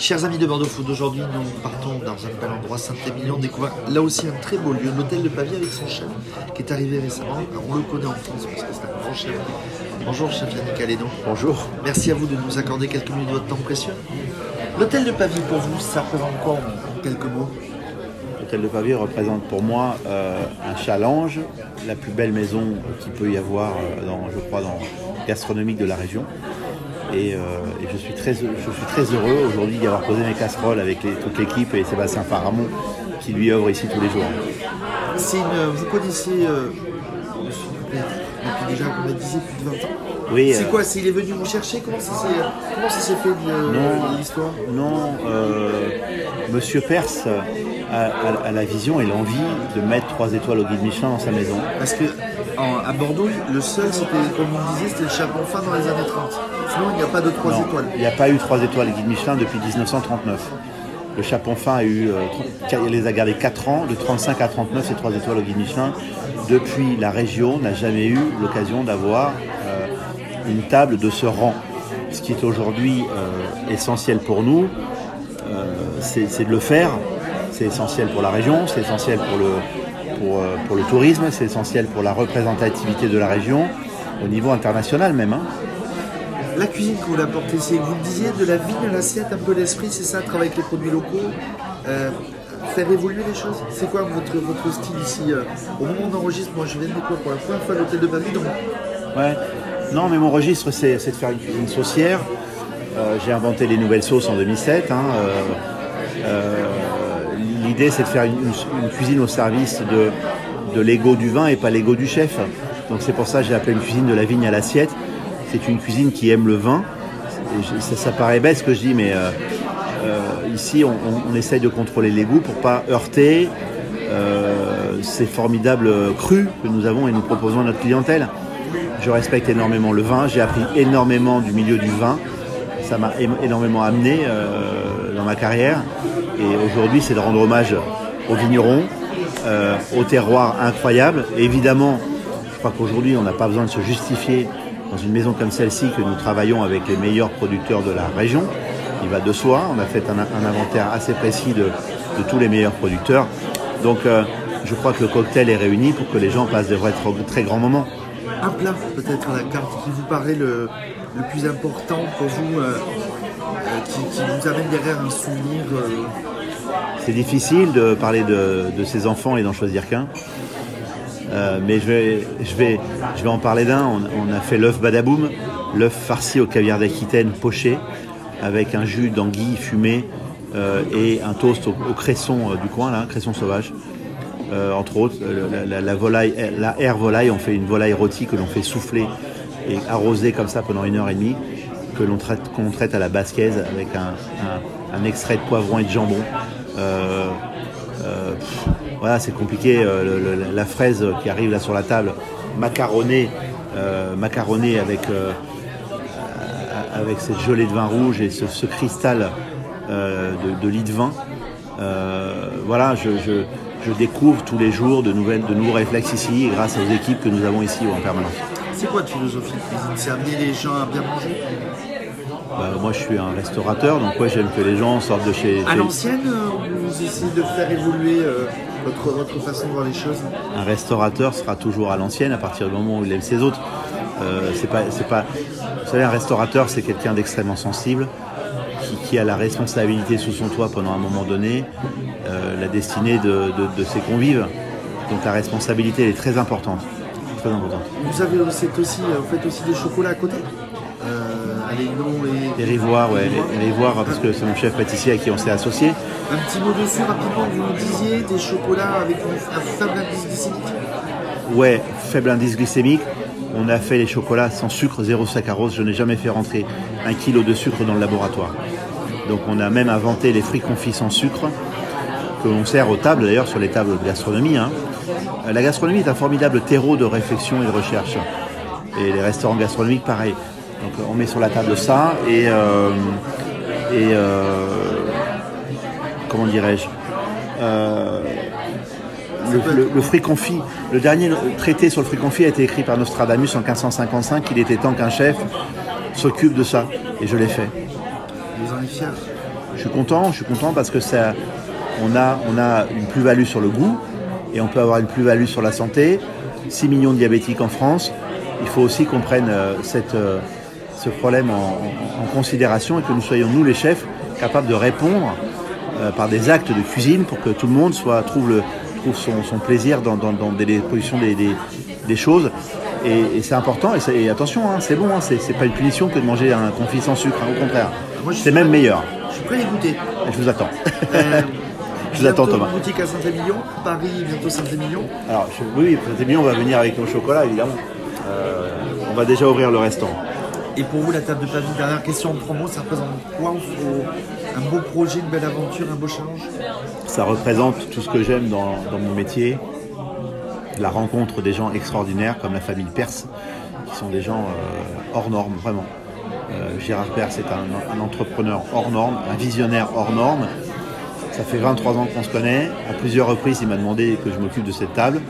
Chers amis de Bordeaux Food, aujourd'hui nous partons dans un bel endroit, Saint-Émilion, découvrir là aussi un très beau lieu, l'hôtel de Pavie avec son chef qui est arrivé récemment. Alors, on le connaît en France parce que c'est un grand chef. Bonjour chef Yannick Alédon. Bonjour. Merci à vous de nous accorder quelques minutes de votre temps précieux. L'hôtel de Pavie pour vous, ça représente quoi en quelques mots? L'hôtel de Pavie représente pour moi euh, un challenge, la plus belle maison qu'il peut y avoir, euh, dans, je crois, dans gastronomique de la région. Et, euh, et je, suis très, je suis très heureux aujourd'hui d'y avoir posé mes casseroles avec les- toute l'équipe et Sébastien Faramond qui lui œuvre ici tous les jours. Une, vous connaissez euh, depuis déjà, vous disiez, plus de 20 ans. Oui, C'est euh, quoi C'est il est venu vous chercher Comment ça s'est fait de- Non. l'histoire? Non, euh, Monsieur Perse a la vision et l'envie de mettre trois étoiles au guide Michelin dans sa maison. Parce que en- à Bordeaux, le seul, c'était, comme on disait, c'était le Chapon fin dans les années 30. Sinon, il n'y a pas de trois Non, étoiles. Il n'y a pas eu trois étoiles au guide Michelin depuis 1939. Le Chapon fin a eu, euh, les a gardés 4 ans, de 35 à 39, c'est trois étoiles au guide Michelin. Depuis, la région n'a jamais eu l'occasion d'avoir euh, une table de ce rang. Ce qui est aujourd'hui euh, essentiel pour nous, euh, c'est de le faire. C'est essentiel pour la région, c'est essentiel pour le, pour, euh, pour le tourisme, c'est essentiel pour la représentativité de la région, au niveau international même. hein. La cuisine que vous l'apportez, c'est, vous le disiez, de la vigne à l'assiette, un peu l'esprit, c'est ça, travailler avec les produits locaux, euh, faire évoluer les choses. C'est quoi votre, votre style ici euh, Au moment où on enregistre, moi je viens de découvrir pour la première fois l'hôtel de Pavie, donc Ouais. Non, mais mon registre, c'est c'est de faire une cuisine saucière. Euh, J'ai inventé les nouvelles sauces en 2007. hein, euh, euh, L'idée, c'est de faire une, cuisine au service de, l'ego du vin et pas l'ego du chef. Donc c'est pour ça que j'ai appelé une cuisine de la vigne à l'assiette. C'est une cuisine qui aime le vin. Ça, paraît bête ce que je dis, mais euh, euh, ici, on essaye de contrôler les goûts pour pas heurter euh, ces formidables crus que nous avons et nous proposons à notre clientèle. Je respecte énormément le vin, j'ai appris énormément du milieu du vin. Ça m'a énormément amené euh, dans ma carrière. Et aujourd'hui, c'est de rendre hommage aux vignerons, euh, au terroir incroyable. Évidemment, je crois qu'aujourd'hui, on n'a pas besoin de se justifier dans une maison comme celle-ci que nous travaillons avec les meilleurs producteurs de la région. Il va de soi. On a fait un, inventaire assez précis de, tous les meilleurs producteurs. Donc, euh, je crois que le cocktail est réuni pour que les gens passent de vrais très grands moments. Un plat peut-être à la carte qui vous paraît le, le plus important pour vous, euh, euh, qui, vous amène derrière un souvenir. euh, C'est difficile de parler de, de ses enfants et d'en choisir qu'un. Mais je vais, je, vais, je vais en parler d'un. On, a fait l'œuf badaboum, l'œuf farci au caviar d'Aquitaine poché, avec un jus d'anguille fumé euh, et un toast au, cresson du coin, là, cresson sauvage. Euh, entre autres, euh, la, la- la volaille, la air volaille, on fait une volaille rôtie que l'on fait souffler et arroser comme ça pendant une heure et demie, que l'on traite, qu'on traite à la basquaise avec un, un- extrait de poivron et de jambon. Euh, euh, voilà, c'est compliqué. euh, la fraise qui arrive là sur la table, macaronnée, euh, macaronnée avec, euh, avec cette gelée de vin rouge et ce, cristal euh, de, lit de vin. Euh, voilà, je- je découvre tous les jours de, nouvelles, de nouveaux réflexes ici grâce aux équipes que nous avons ici en permanence. C'est quoi votre philosophie de cuisine? C'est amener les gens à bien manger? Bah, moi, je suis un restaurateur, donc ouais, j'aime que les gens sortent de chez, À l'ancienne, euh, vous essayez de faire évoluer euh, votre, votre façon de voir les choses? Un restaurateur sera toujours à l'ancienne à partir du moment où il aime ses autres. Euh, c'est pas, c'est pas. Vous savez, un restaurateur, c'est quelqu'un d'extrêmement sensible, qui, qui a la responsabilité sous son toit pendant un moment donné, euh, la destinée de, de- de ses convives. Donc la responsabilité elle est très importante, très importante. Vous avez c'est aussi, euh, vous faites aussi des chocolats à côté? Euh, et... Les rivoirs, ouais, les, les rivoirs, parce que c'est mon chef pâtissier à qui on s'est associé. Un petit mot dessus rapidement, vous nous disiez des chocolats avec un faible indice glycémique Ouais, faible indice glycémique. On a fait les chocolats sans sucre, zéro saccharose. Je n'ai jamais fait rentrer un kilo de sucre dans le laboratoire. Donc on a même inventé les fruits confits sans sucre, que l'on sert aux tables d'ailleurs, sur les tables de gastronomie. hein. Euh, La gastronomie est un formidable terreau de réflexion et de recherche. Et les restaurants gastronomiques, pareil. Donc on met sur la table ça et, euh, euh, comment dirais-je le, le- le fruit confit, le dernier traité sur le fruit confit a été écrit par Nostradamus en 1555. Il était temps qu'un chef s'occupe de ça, et je l'ai fait. Je suis content, je suis content parce que ça, on a, on a une plus-value sur le goût et on peut avoir une plus-value sur la santé. 6 millions de diabétiques en France. Il faut aussi qu'on prenne euh, cette, euh, ce problème en, considération et que nous soyons, nous les chefs, capables de répondre euh, par des actes de cuisine pour que tout le monde soit, trouve, le, trouve son, plaisir dans, dans, des, des, des, des choses. Et, et c'est important, et, attention, hein, c'est bon, hein, c'est pas une punition que de manger un confit sans sucre, hein, au contraire. Suis C'est même meilleur. Je suis prêt à y goûter. Je vous attends. Euh, Je vous attends, Thomas. boutique à Saint-Émilion, Paris, bientôt Saint-Émilion. Alors, je- oui, c'est bien, on va venir avec nos chocolats, évidemment. Euh, on va déjà ouvrir le restaurant. Et pour vous, la table de Pavie, dernière question en promo, ça représente quoi Un beau projet, une belle aventure, un beau challenge? Ça représente tout ce que j'aime dans, dans mon métier, la rencontre des gens extraordinaires comme la famille Perse, qui sont des gens euh, hors normes, vraiment. Euh, Gérard Perse est un, entrepreneur hors norme, un visionnaire hors norme. Ça fait 23 ans qu'on se connaît. À plusieurs reprises, il m'a demandé que je m'occupe de cette table.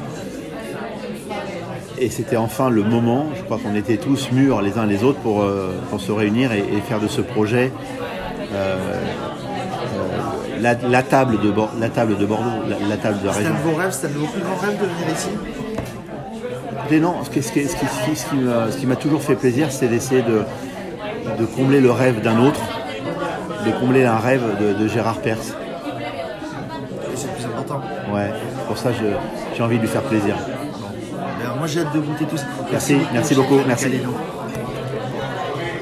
Et c'était enfin le moment, je crois qu'on était tous mûrs les uns les autres pour, euh, se réunir et, faire de ce projet la, la table de Bor- la table de Bordeaux, la, la table de C'est un de vos rêves, c'est un de vos plus grands rêves de venir ici non, ce qui, ce qui- ce qui- ce qui- ce qui m'a- toujours fait plaisir, c'est d'essayer de, de combler le rêve d'un autre, de combler un rêve de, de Gérard Perse. C'est le plus important. Ouais, pour ça, j'ai envie de lui faire plaisir. Ben, moi, j'ai hâte de goûter tout ça. Merci, merci beaucoup, merci.